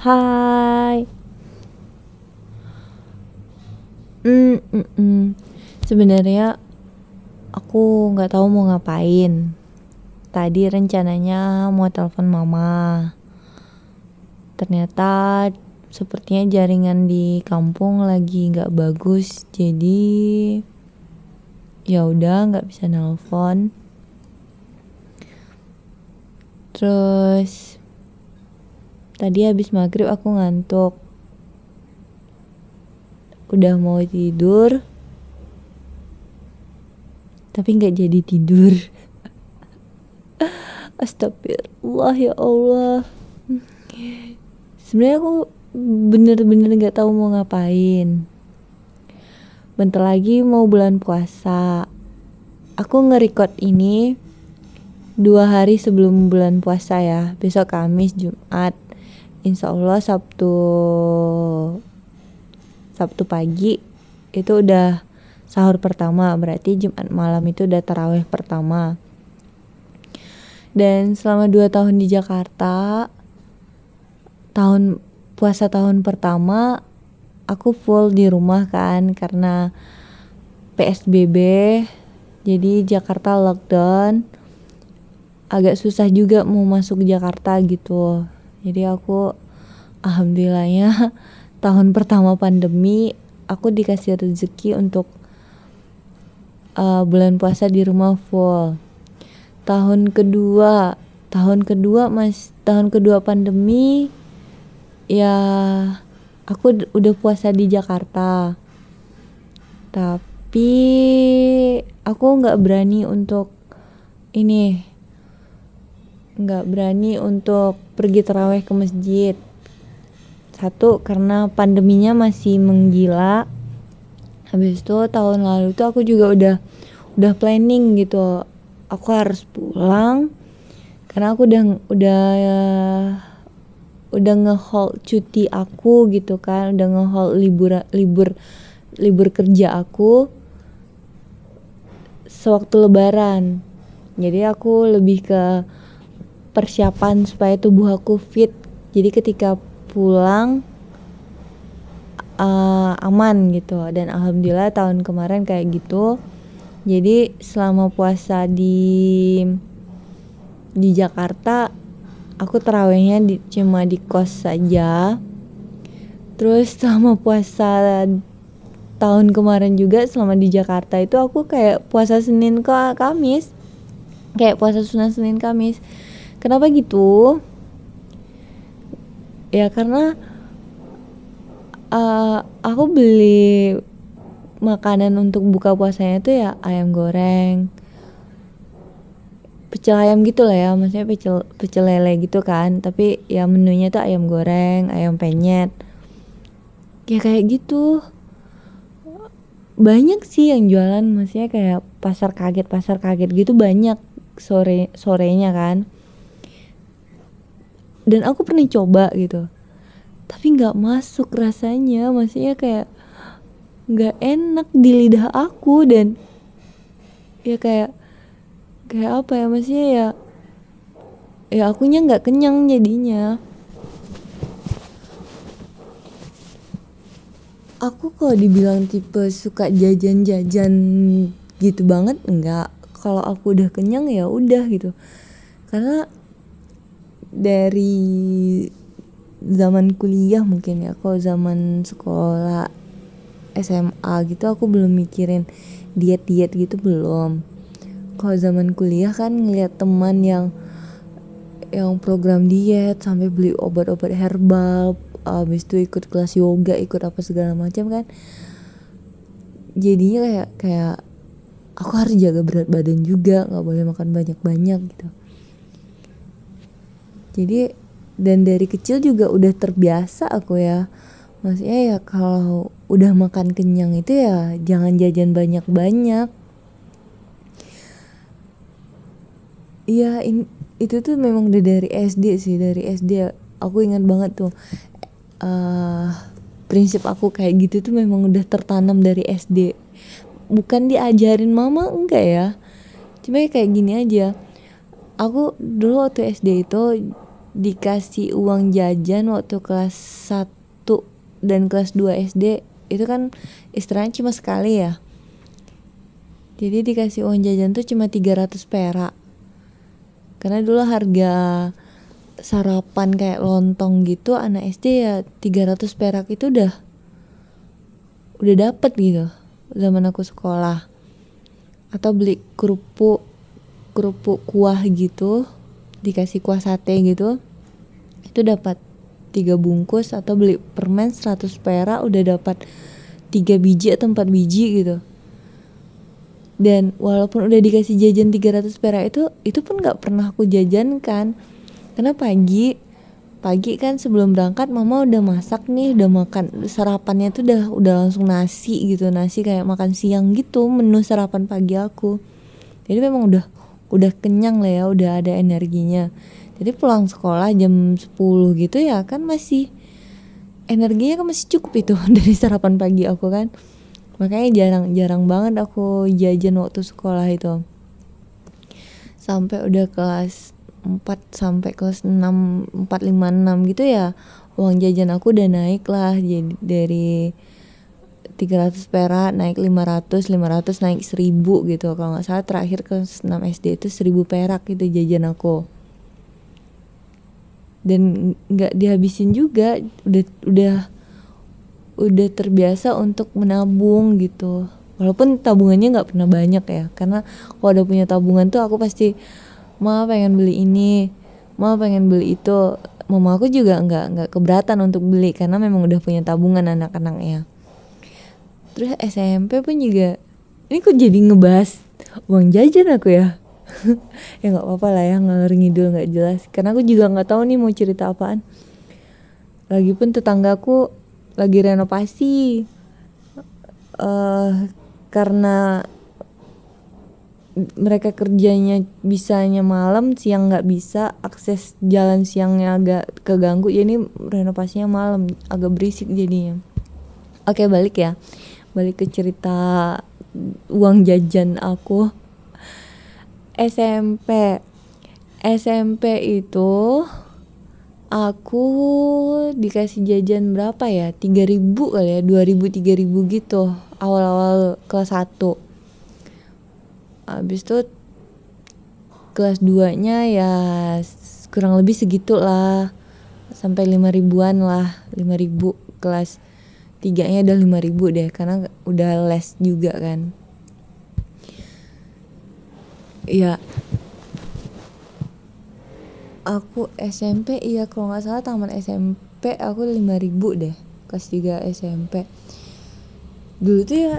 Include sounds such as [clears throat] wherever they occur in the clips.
Hai. Hmm, mhm. Sebenarnya aku nggak tahu mau ngapain. Tadi rencananya mau telepon mama. Ternyata sepertinya jaringan di kampung lagi nggak bagus, jadi ya udah nggak bisa nelpon. Terus tadi habis maghrib aku ngantuk. Udah mau tidur, tapi nggak jadi tidur. [laughs] Astagfirullah ya Allah. Sebenarnya aku bener-bener nggak tahu mau ngapain. Bentar lagi mau bulan puasa. Aku nge-record ini dua hari sebelum bulan puasa ya. Besok Kamis, Jumat. Insya Allah Sabtu Sabtu pagi itu udah sahur pertama berarti Jumat malam itu udah taraweh pertama. Dan selama dua tahun di Jakarta tahun puasa tahun pertama aku full di rumah kan karena PSBB jadi Jakarta lockdown. Agak susah juga mau masuk Jakarta gitu jadi aku alhamdulillahnya [laughs] tahun pertama pandemi aku dikasih rezeki untuk uh, bulan puasa di rumah full. Tahun kedua tahun kedua mas tahun kedua pandemi ya aku udah puasa di Jakarta. Tapi aku nggak berani untuk ini nggak berani untuk pergi terawih ke masjid. Satu karena pandeminya masih menggila. Habis itu tahun lalu tuh aku juga udah udah planning gitu. Aku harus pulang karena aku udah udah udah ngehold cuti aku gitu kan. Udah ngehold libur libur libur kerja aku sewaktu lebaran. Jadi aku lebih ke persiapan supaya tubuh aku fit. Jadi ketika pulang uh, aman gitu. Dan alhamdulillah tahun kemarin kayak gitu. Jadi selama puasa di di Jakarta aku terawihnya di, cuma di kos saja. Terus selama puasa tahun kemarin juga selama di Jakarta itu aku kayak puasa Senin ke Kamis. Kayak puasa sunnah Senin Kamis kenapa gitu? Ya karena uh, aku beli makanan untuk buka puasanya tuh ya ayam goreng pecel ayam gitu lah ya. Maksudnya pecel pecel lele gitu kan. Tapi ya menunya tuh ayam goreng ayam penyet. Ya kayak gitu. Banyak sih yang jualan. Maksudnya kayak pasar kaget pasar kaget gitu banyak sore sorenya kan dan aku pernah coba gitu. Tapi nggak masuk rasanya maksudnya kayak nggak enak di lidah aku dan ya kayak kayak apa ya maksudnya ya ya akunya nggak kenyang jadinya. Aku kalau dibilang tipe suka jajan-jajan gitu banget enggak kalau aku udah kenyang ya udah gitu. Karena dari zaman kuliah mungkin ya kalau zaman sekolah SMA gitu aku belum mikirin diet diet gitu belum. Kalau zaman kuliah kan ngeliat teman yang yang program diet sampai beli obat-obat herbal habis itu ikut kelas yoga ikut apa segala macam kan. Jadinya kayak kayak aku harus jaga berat badan juga nggak boleh makan banyak-banyak gitu jadi dan dari kecil juga udah terbiasa aku ya maksudnya ya kalau udah makan kenyang itu ya jangan jajan banyak-banyak Iya, itu tuh memang udah dari SD sih, dari SD aku ingat banget tuh uh, prinsip aku kayak gitu tuh memang udah tertanam dari SD. Bukan diajarin mama enggak ya. Cuma kayak gini aja. Aku dulu waktu SD itu dikasih uang jajan waktu kelas 1 dan kelas 2 SD itu kan istilahnya cuma sekali ya. Jadi dikasih uang jajan tuh cuma 300 perak. Karena dulu harga sarapan kayak lontong gitu anak SD ya 300 perak itu udah udah dapet gitu zaman aku sekolah. Atau beli kerupuk kerupuk kuah gitu dikasih kuah sate gitu itu dapat tiga bungkus atau beli permen 100 perak udah dapat tiga biji atau empat biji gitu. Dan walaupun udah dikasih jajan 300 perak itu itu pun nggak pernah aku jajankan. Karena pagi pagi kan sebelum berangkat mama udah masak nih udah makan sarapannya tuh udah udah langsung nasi gitu nasi kayak makan siang gitu menu sarapan pagi aku. Jadi memang udah udah kenyang lah ya udah ada energinya. Jadi pulang sekolah jam 10 gitu ya kan masih energinya kan masih cukup itu [laughs] dari sarapan pagi aku kan. Makanya jarang jarang banget aku jajan waktu sekolah itu. Sampai udah kelas 4 sampai kelas 6 4 5 6 gitu ya uang jajan aku udah naik lah jadi dari 300 perak naik 500 500 naik 1000 gitu. Kalau nggak salah terakhir kelas 6 SD itu 1000 perak gitu jajan aku. Dan nggak dihabisin juga udah udah udah terbiasa untuk menabung gitu. Walaupun tabungannya nggak pernah banyak ya karena kalau udah punya tabungan tuh aku pasti mama pengen beli ini mama pengen beli itu. Mama aku juga nggak nggak keberatan untuk beli karena memang udah punya tabungan anak-anaknya terus SMP pun juga ini kok jadi ngebahas uang jajan aku ya? [laughs] Ya nggak apa-apa lah ya ngalor ngidul nggak jelas. Karena aku juga nggak tahu nih mau cerita apaan. Lagipun tetanggaku lagi renovasi. Uh, karena mereka kerjanya bisanya malam siang nggak bisa akses jalan siangnya agak keganggu. Ya ini renovasinya malam agak berisik jadinya. Oke balik ya balik ke cerita uang jajan aku. SMP SMP itu aku dikasih jajan berapa ya? 3000 kali ya 2000 3000 gitu awal-awal kelas 1 habis itu kelas 2 nya ya kurang lebih segitu lah sampai lima ribuan lah lima ribu kelas tiganya lima ribu deh karena udah les juga kan. Ya aku SMP iya kalau nggak salah taman SMP aku lima ribu deh kelas 3 SMP dulu tuh ya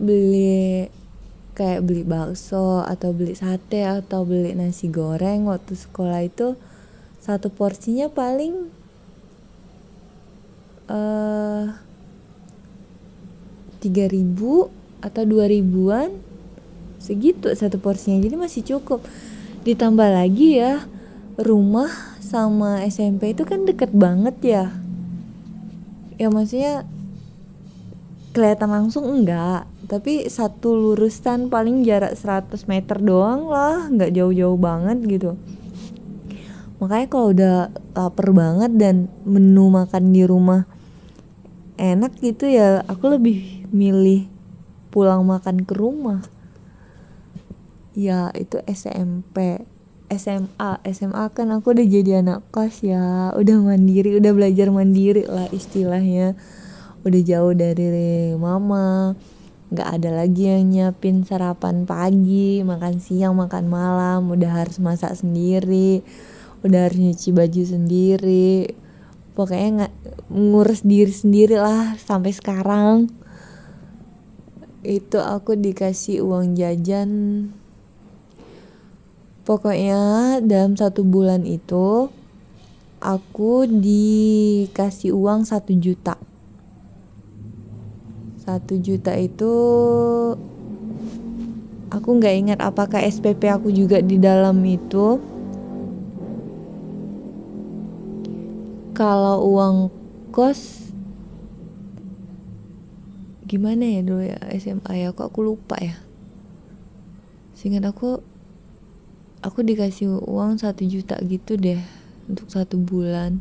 beli kayak beli bakso atau beli sate atau beli nasi goreng waktu sekolah itu satu porsinya paling eh, uh, ribu atau dua ribuan segitu satu porsinya. Jadi masih cukup. Ditambah lagi ya rumah sama SMP itu kan deket banget ya. Ya maksudnya kelihatan langsung enggak tapi satu lurusan paling jarak 100 meter doang lah nggak jauh-jauh banget gitu. Makanya kalau udah lapar banget dan menu makan di rumah enak gitu ya aku lebih milih pulang makan ke rumah. Ya itu SMP SMA SMA kan aku udah jadi anak kos ya. Udah mandiri udah belajar mandiri lah istilahnya. Udah jauh dari mama. Nggak ada lagi yang nyiapin sarapan pagi makan siang makan malam. Udah harus masak sendiri. Udah harus nyuci baju sendiri. Pokoknya nggak ngurus diri sendiri lah sampai sekarang itu aku dikasih uang jajan. Pokoknya dalam satu bulan itu aku dikasih uang satu juta. Satu juta itu aku nggak ingat apakah SPP aku juga di dalam itu. Kalau uang kos gimana ya dulu ya SMA ya? Kok aku lupa ya? Sehingga aku aku dikasih uang satu juta gitu deh untuk satu bulan.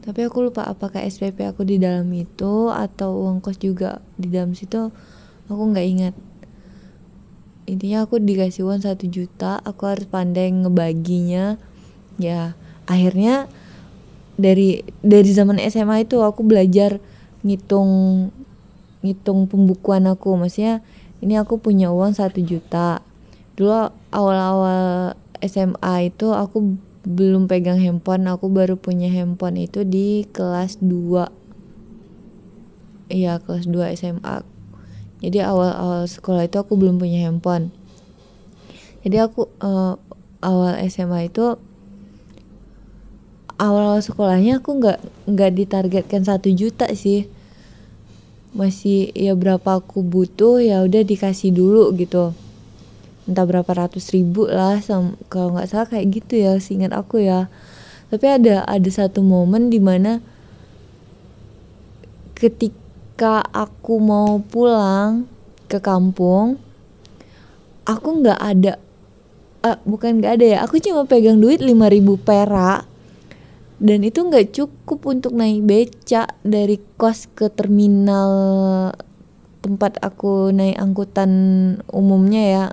Tapi aku lupa apakah SPP aku di dalam itu atau uang kos juga di dalam situ. Aku nggak ingat. Intinya aku dikasih uang satu juta aku harus pandai ngebaginya. Ya akhirnya dari dari zaman SMA itu aku belajar ngitung ngitung pembukuan aku. Maksudnya ini aku punya uang satu juta. Dulu awal-awal SMA itu aku belum pegang handphone. Aku baru punya handphone itu di kelas 2 iya kelas 2 SMA jadi awal-awal sekolah itu aku belum punya handphone. Jadi aku uh, awal SMA itu awal-awal sekolahnya aku nggak nggak ditargetkan satu juta sih masih ya berapa aku butuh ya udah dikasih dulu gitu. Entah berapa ratus ribu lah kalau nggak salah kayak gitu ya seingat aku ya. Tapi ada ada satu momen di mana ketika aku mau pulang ke kampung aku nggak ada uh, bukan nggak ada ya aku cuma pegang duit lima ribu perak dan itu nggak cukup untuk naik beca dari kos ke terminal tempat aku naik angkutan umumnya ya.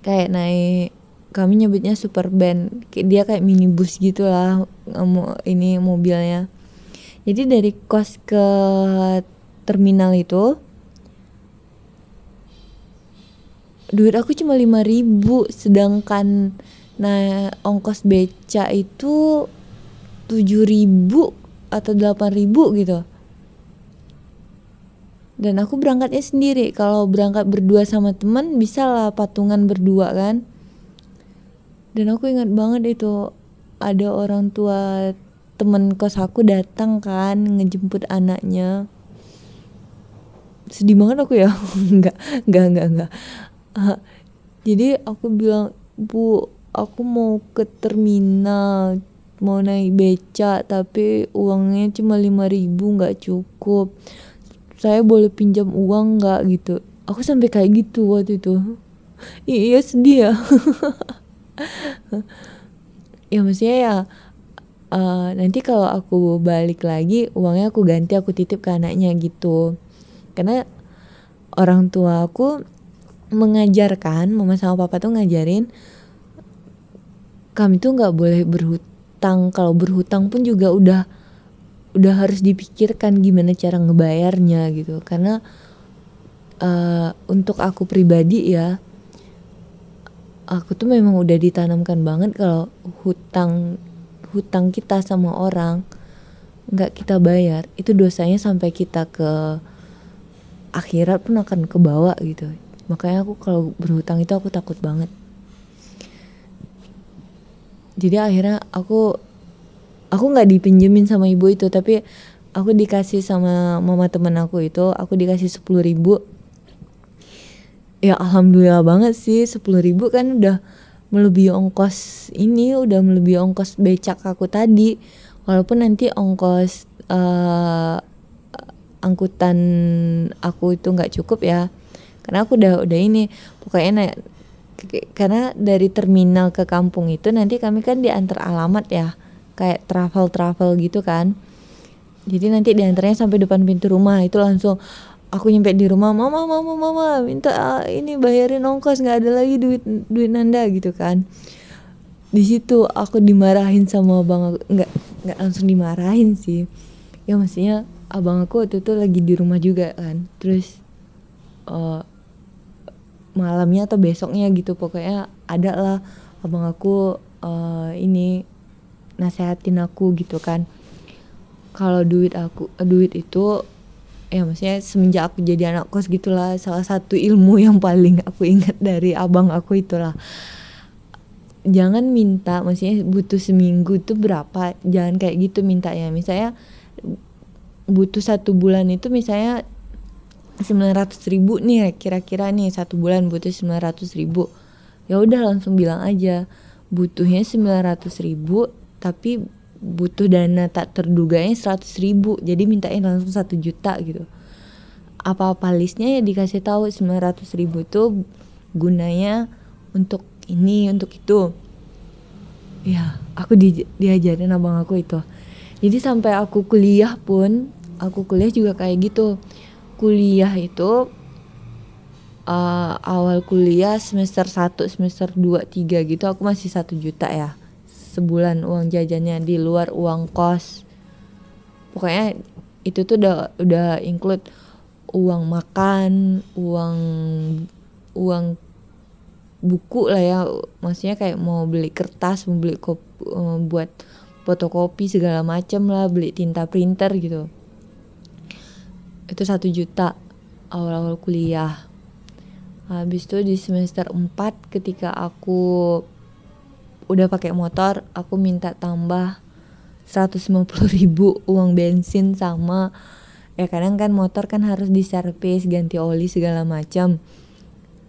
Kayak naik kami nyebutnya super band. Dia kayak minibus gitulah ini mobilnya. Jadi dari kos ke terminal itu duit aku cuma lima ribu sedangkan nah ongkos beca itu tujuh ribu atau delapan ribu gitu. Dan aku berangkatnya sendiri. Kalau berangkat berdua sama teman bisa lah patungan berdua kan. Dan aku ingat banget itu ada orang tua temen kos aku datang kan ngejemput anaknya. Sedih banget aku ya. [laughs] Nggak nggak nggak nggak. Uh, jadi aku bilang bu aku mau ke terminal mau naik beca tapi uangnya cuma lima ribu nggak cukup. Saya boleh pinjam uang nggak gitu. Aku sampai kayak gitu waktu itu. [laughs] Iya sedih ya. [laughs] Ya maksudnya ya uh, nanti kalau aku balik lagi uangnya aku ganti aku titip ke anaknya gitu. Karena orang tua aku mengajarkan mama sama papa tuh ngajarin kami tuh nggak boleh berhutang kalau berhutang pun juga udah udah harus dipikirkan gimana cara ngebayarnya gitu. Karena uh, untuk aku pribadi ya aku tuh memang udah ditanamkan banget kalau hutang hutang kita sama orang nggak kita bayar itu dosanya sampai kita ke akhirat pun akan kebawa gitu. Makanya aku kalau berhutang itu aku takut banget jadi akhirnya aku aku nggak dipinjemin sama ibu itu tapi aku dikasih sama mama temen aku itu aku dikasih sepuluh ribu. Ya alhamdulillah banget sih sepuluh ribu kan udah melebihi ongkos ini udah melebihi ongkos becak aku tadi. Walaupun nanti ongkos uh, angkutan aku itu nggak cukup ya. Karena aku udah udah ini pokoknya karena dari terminal ke kampung itu nanti kami kan diantar alamat ya kayak travel travel gitu kan. Jadi nanti di antaranya sampai depan pintu rumah itu langsung aku nyampe di rumah mama mama mama minta uh, ini bayarin ongkos nggak ada lagi duit duit nanda gitu kan. Di situ aku dimarahin sama abang aku nggak nggak langsung dimarahin sih. Ya maksudnya abang aku waktu itu lagi di rumah juga kan. Terus uh, malamnya atau besoknya gitu. Pokoknya ada lah abang aku uh, ini nasehatin aku gitu kan. Kalau duit aku duit itu ya maksudnya semenjak aku jadi anak kos gitulah salah satu ilmu [laughs] yang paling aku ingat dari abang aku itulah. Jangan minta maksudnya butuh seminggu itu berapa jangan kayak gitu mintanya. Misalnya butuh satu bulan itu misalnya sembilan ratus ribu nih kira-kira nih satu bulan butuh sembilan ratus ribu. Ya udah langsung bilang aja butuhnya sembilan ratus ribu tapi butuh dana tak terduganya seratus ribu jadi mintain langsung satu juta gitu. Apa-apa listnya ya dikasih tahu sembilan ratus ribu itu gunanya untuk ini untuk itu. Ya aku di, diajarin abang aku itu. Jadi sampai aku kuliah pun aku kuliah juga kayak gitu kuliah itu uh, awal kuliah semester 1 semester 2 3 gitu aku masih satu juta ya sebulan uang jajannya di luar uang kos. Pokoknya itu tuh udah udah include uang makan uang uang buku lah ya maksudnya kayak mau beli kertas mau beli kop, uh, buat fotokopi segala macem lah beli tinta printer gitu itu satu juta awal-awal kuliah. Habis itu di semester 4 ketika aku udah pakai motor aku minta tambah 150 ribu uang bensin sama ya kadang kan motor kan harus diservis ganti oli segala macam.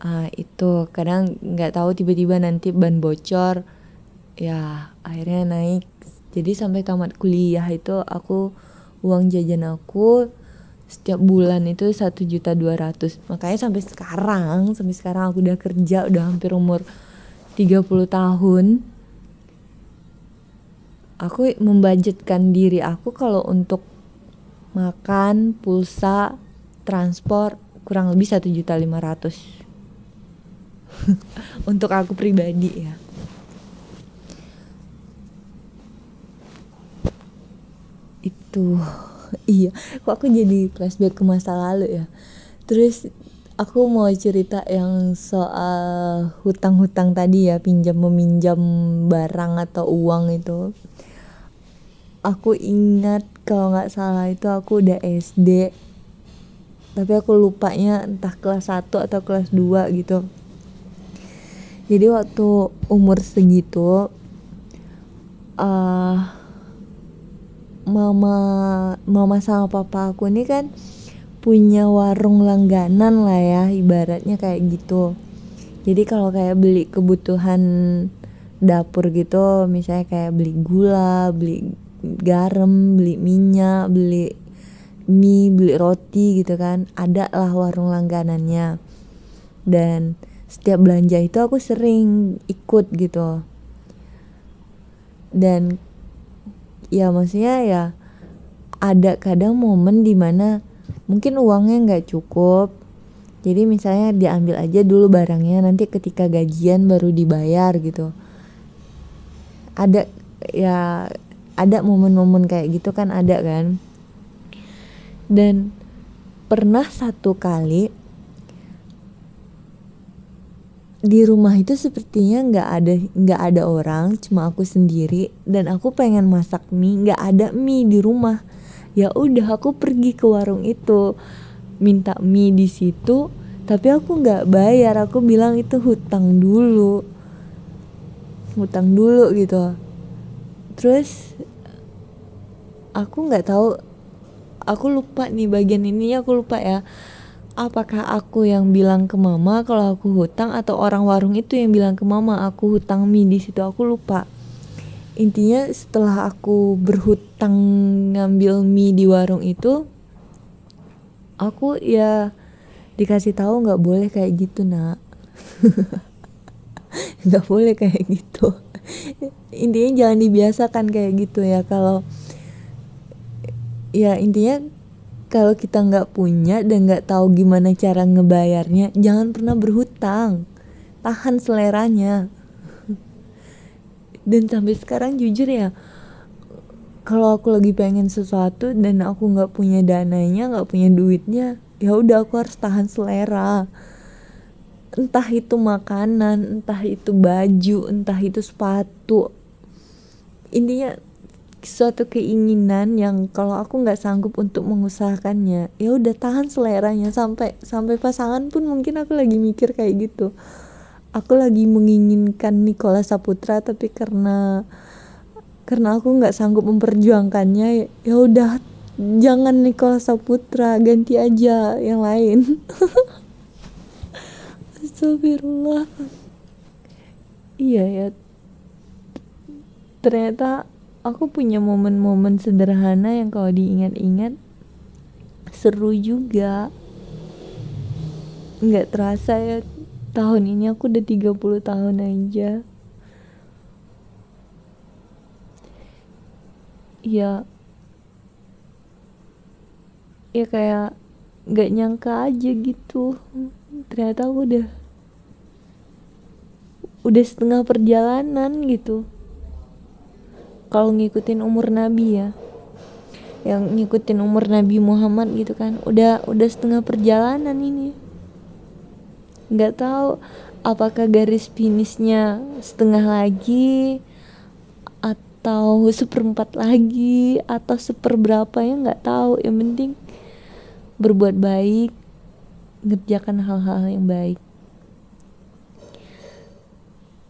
Uh, itu kadang nggak tahu tiba-tiba nanti ban bocor ya akhirnya naik. Jadi sampai tamat kuliah itu aku uang jajan aku setiap bulan itu satu juta dua ratus. Makanya sampai sekarang sampai sekarang aku udah kerja udah hampir umur 30 tahun. Aku membudgetkan diri aku kalau untuk makan pulsa transport kurang lebih satu juta lima ratus. [laughs] Untuk aku pribadi ya. Itu [laughs] iya kok aku jadi flashback ke masa lalu ya? Terus aku mau cerita yang soal hutang-hutang tadi ya pinjam meminjam barang atau uang itu. Aku ingat kalau nggak salah itu aku udah SD tapi aku lupanya entah kelas 1 atau kelas 2 gitu. Jadi waktu umur segitu uh, mama mama sama papa aku ini kan punya warung langganan lah ya ibaratnya kayak gitu. Jadi kalau kayak beli kebutuhan dapur gitu misalnya kayak beli gula beli garam beli minyak beli mie beli roti gitu kan ada lah warung langganannya. Dan setiap belanja itu aku sering ikut gitu. Dan ya maksudnya ya ada kadang momen di mana mungkin uangnya nggak cukup. Jadi misalnya diambil aja dulu barangnya nanti ketika gajian baru dibayar gitu. Ada ya ada momen-momen kayak gitu kan ada kan. Dan pernah satu kali di rumah itu sepertinya nggak ada nggak ada orang cuma aku sendiri. Dan aku pengen masak mie nggak ada mie di rumah. Ya udah aku pergi ke warung itu minta mie di situ tapi aku nggak bayar. Aku bilang itu hutang dulu hutang dulu gitu. Terus aku nggak tahu aku lupa nih bagian ini aku lupa ya apakah aku yang bilang ke mama kalau aku hutang atau orang warung itu yang bilang ke mama aku hutang mie di situ aku lupa. Intinya setelah aku berhutang ngambil mie di warung itu aku ya dikasih tahu nggak boleh kayak gitu nak. [laughs] Nggak boleh kayak gitu. Intinya jangan dibiasakan kayak gitu ya. Kalau ya intinya kalau kita nggak punya dan nggak tahu gimana cara ngebayarnya jangan pernah berhutang. Tahan seleranya. [laughs] Dan sampai sekarang jujur ya kalau aku lagi pengen sesuatu dan aku nggak punya dananya nggak punya duitnya ya udah aku harus tahan selera. Entah itu makanan entah itu baju entah itu sepatu. Intinya suatu keinginan yang kalau aku nggak sanggup untuk mengusahakannya ya udah tahan seleranya sampai sampai pasangan pun mungkin aku lagi mikir kayak gitu. Aku lagi menginginkan Nikola Saputra tapi karena karena aku nggak sanggup memperjuangkannya ya udah jangan Nikola Saputra ganti aja yang lain. [laughs] Astagfirullah. Iya ya. Ternyata aku punya momen-momen sederhana yang kalau diingat-ingat seru juga. Nggak terasa ya tahun ini aku udah 30 tahun aja. Ya ya kayak nggak nyangka aja gitu. Ternyata aku udah udah setengah perjalanan gitu kalau ngikutin umur nabi ya. Yang ngikutin umur Nabi Muhammad gitu kan. Udah udah setengah perjalanan ini. Nggak tahu apakah garis finishnya setengah lagi atau seperempat lagi atau seperberapa ya nggak tahu. Yang penting berbuat baik ngerjakan hal-hal yang baik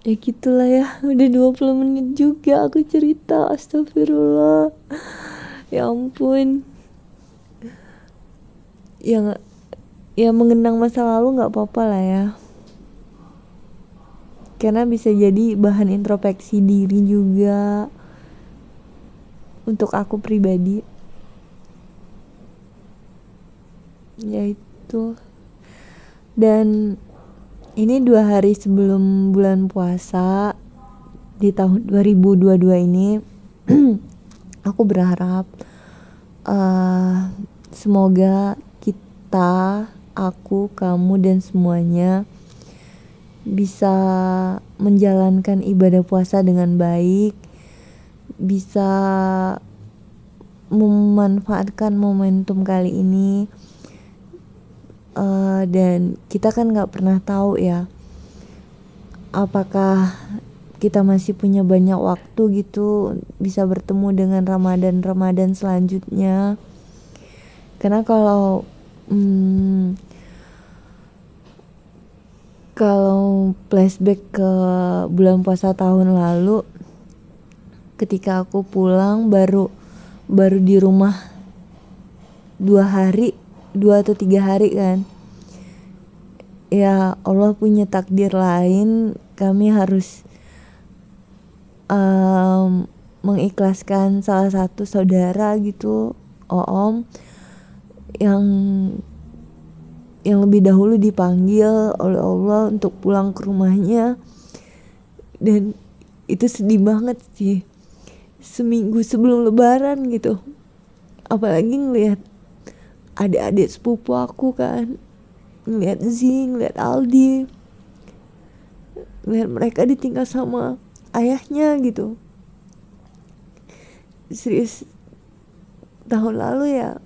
ya gitulah ya udah 20 menit juga aku cerita astagfirullah. Ya ampun. Yang ya mengenang masa lalu nggak apa-apa lah ya. Karena bisa jadi bahan introspeksi diri juga. Untuk aku pribadi. Yaitu dan ini dua hari sebelum bulan puasa di tahun 2022 ini [clears throat] aku berharap uh, semoga kita aku kamu dan semuanya bisa menjalankan ibadah puasa dengan baik, bisa memanfaatkan momentum kali ini, dan kita kan nggak pernah tahu ya, apakah kita masih punya banyak waktu gitu bisa bertemu dengan Ramadan-Ramadan selanjutnya. Karena kalau hmm, kalau flashback ke bulan puasa tahun lalu ketika aku pulang baru baru di rumah dua hari dua atau tiga hari kan ya Allah punya takdir lain. Kami harus um, mengikhlaskan salah satu saudara gitu om yang yang lebih dahulu dipanggil oleh Allah untuk pulang ke rumahnya. Dan itu sedih banget sih. Seminggu sebelum lebaran gitu. Apalagi ngelihat adik-adik sepupu aku kan ngelihat Zing, ngelihat Aldi ngelihat mereka ditinggal sama ayahnya gitu. Serius tahun lalu ya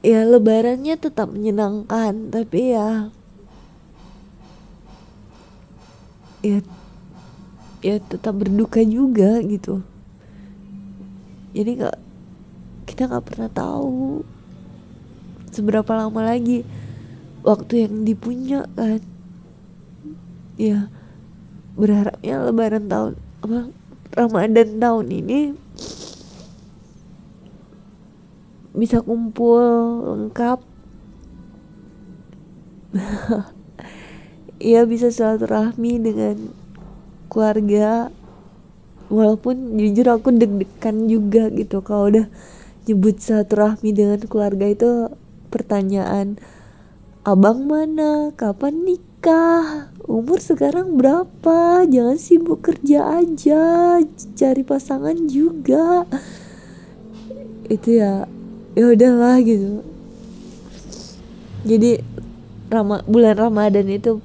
ya lebarannya tetap menyenangkan tapi ya ya ya tetap berduka juga gitu. Jadi nggak kita nggak pernah tahu seberapa lama lagi waktu yang dipunya kan. Ya berharapnya lebaran tahun apa Ramadan tahun ini bisa kumpul lengkap. Iya [laughs] bisa silaturahmi dengan keluarga. Walaupun jujur aku deg-degan juga gitu. Kalau udah nyebut silaturahmi dengan keluarga itu pertanyaan abang mana? Kapan nikah? Umur sekarang berapa? Jangan sibuk kerja aja. Cari pasangan juga. Itu ya ya udahlah gitu. Jadi Rama, bulan Ramadan itu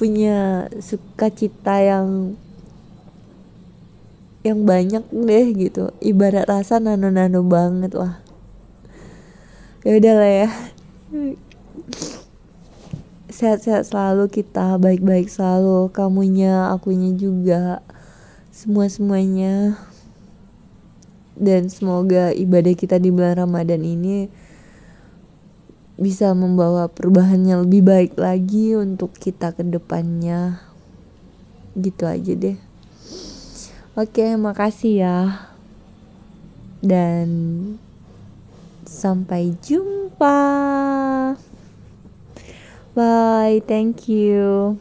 punya sukacita yang yang banyak deh gitu. Ibarat rasa nano-nano banget wah ya udahlah ya sehat-sehat selalu kita baik-baik selalu kamunya akunya juga semua semuanya dan semoga ibadah kita di bulan Ramadan ini bisa membawa perubahan yang lebih baik lagi untuk kita ke depannya. Gitu aja deh. Oke makasih ya. Dan sampai jumpa bye. Thank you